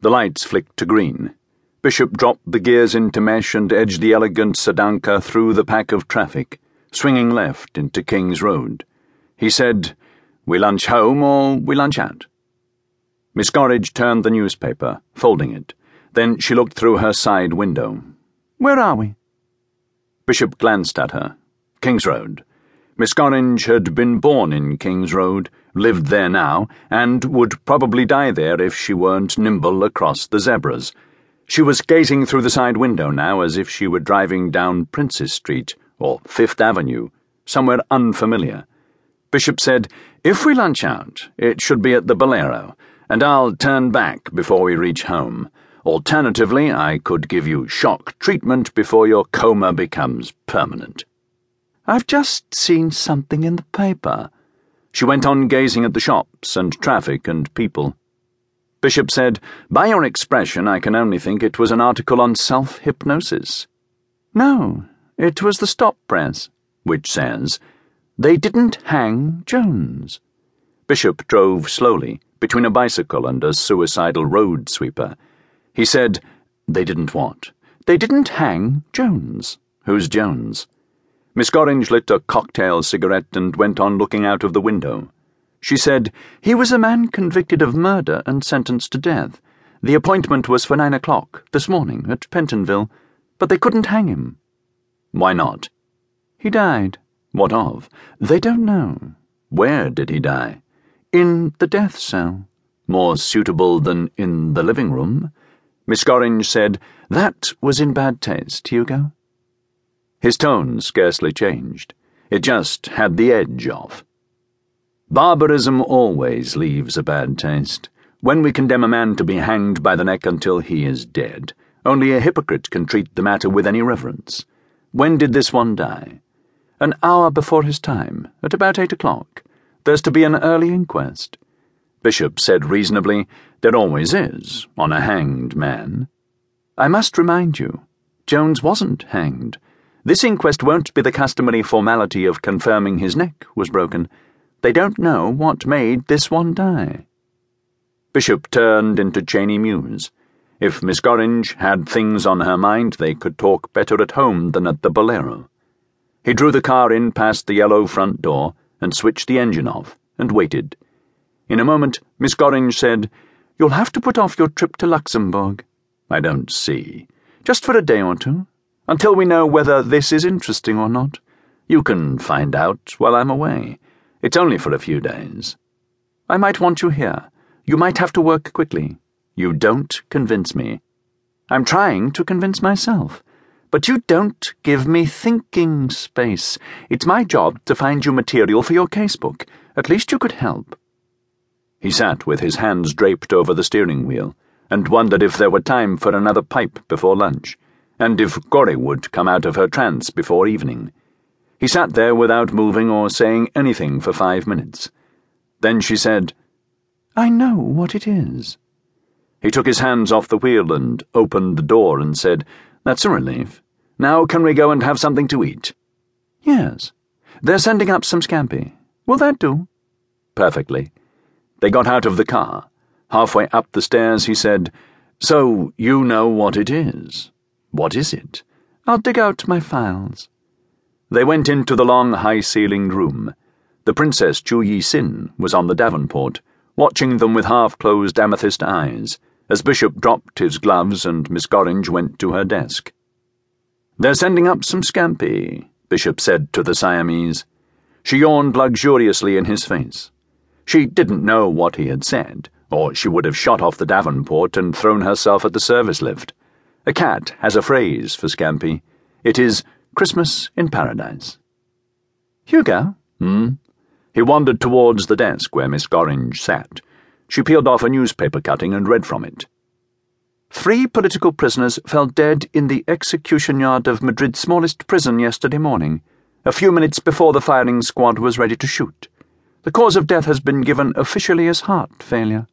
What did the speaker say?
The lights flicked to green. Bishop dropped the gears into mesh and edged the elegant sedanca through the pack of traffic, swinging left into King's Road. He said, We lunch home or we lunch out? Miss Gorringe turned the newspaper, folding it. Then she looked through her side window. Where are we? Bishop glanced at her. King's Road. Miss Gorringe had been born in King's Road, lived there now, and would probably die there if she weren't nimble across the zebras. She was gazing through the side window now as if she were driving down Princes Street or Fifth Avenue, somewhere unfamiliar. Bishop said, If we lunch out, it should be at the Bolero, and I'll turn back before we reach home. Alternatively, I could give you shock treatment before your coma becomes permanent. I've just seen something in the paper. She went on gazing at the shops and traffic and people. Bishop said, By your expression, I can only think it was an article on self hypnosis. No, it was the stop press, which says, They didn't hang Jones. Bishop drove slowly between a bicycle and a suicidal road sweeper. He said, They didn't what? They didn't hang Jones. Who's Jones? Miss Gorringe lit a cocktail cigarette and went on looking out of the window. She said, He was a man convicted of murder and sentenced to death. The appointment was for nine o'clock this morning at Pentonville, but they couldn't hang him. Why not? He died. What of? They don't know. Where did he die? In the death cell. More suitable than in the living room? Miss Gorringe said, That was in bad taste, Hugo. His tone scarcely changed. It just had the edge off. Barbarism always leaves a bad taste. When we condemn a man to be hanged by the neck until he is dead, only a hypocrite can treat the matter with any reverence. When did this one die? An hour before his time, at about eight o'clock. There's to be an early inquest. Bishop said reasonably, There always is, on a hanged man. I must remind you, Jones wasn't hanged. This inquest won't be the customary formality of confirming his neck was broken. They don't know what made this one die. Bishop turned into Cheyne Mews. If Miss Gorringe had things on her mind, they could talk better at home than at the Bolero. He drew the car in past the yellow front door and switched the engine off and waited. In a moment, Miss Gorringe said, You'll have to put off your trip to Luxembourg. I don't see. Just for a day or two until we know whether this is interesting or not. You can find out while I'm away. It's only for a few days. I might want you here. You might have to work quickly. You don't convince me. I'm trying to convince myself. But you don't give me thinking space. It's my job to find you material for your casebook. At least you could help. He sat with his hands draped over the steering wheel and wondered if there were time for another pipe before lunch and if Gorry would come out of her trance before evening. He sat there without moving or saying anything for five minutes. Then she said, I know what it is. He took his hands off the wheel and opened the door and said, That's a relief. Now can we go and have something to eat? Yes. They're sending up some scampi. Will that do? Perfectly. They got out of the car. Halfway up the stairs, he said, So you know what it is. What is it? I'll dig out my files. They went into the long, high ceilinged room. The Princess Chu Yi Sin was on the Davenport, watching them with half closed amethyst eyes, as Bishop dropped his gloves and Miss Gorringe went to her desk. They're sending up some scampi, Bishop said to the Siamese. She yawned luxuriously in his face. She didn't know what he had said, or she would have shot off the Davenport and thrown herself at the service lift. A cat has a phrase for scampi. It is Christmas in Paradise. Hugo? Hmm? He wandered towards the desk where Miss Gorringe sat. She peeled off a newspaper cutting and read from it. Three political prisoners fell dead in the execution yard of Madrid's smallest prison yesterday morning, a few minutes before the firing squad was ready to shoot. The cause of death has been given officially as heart failure.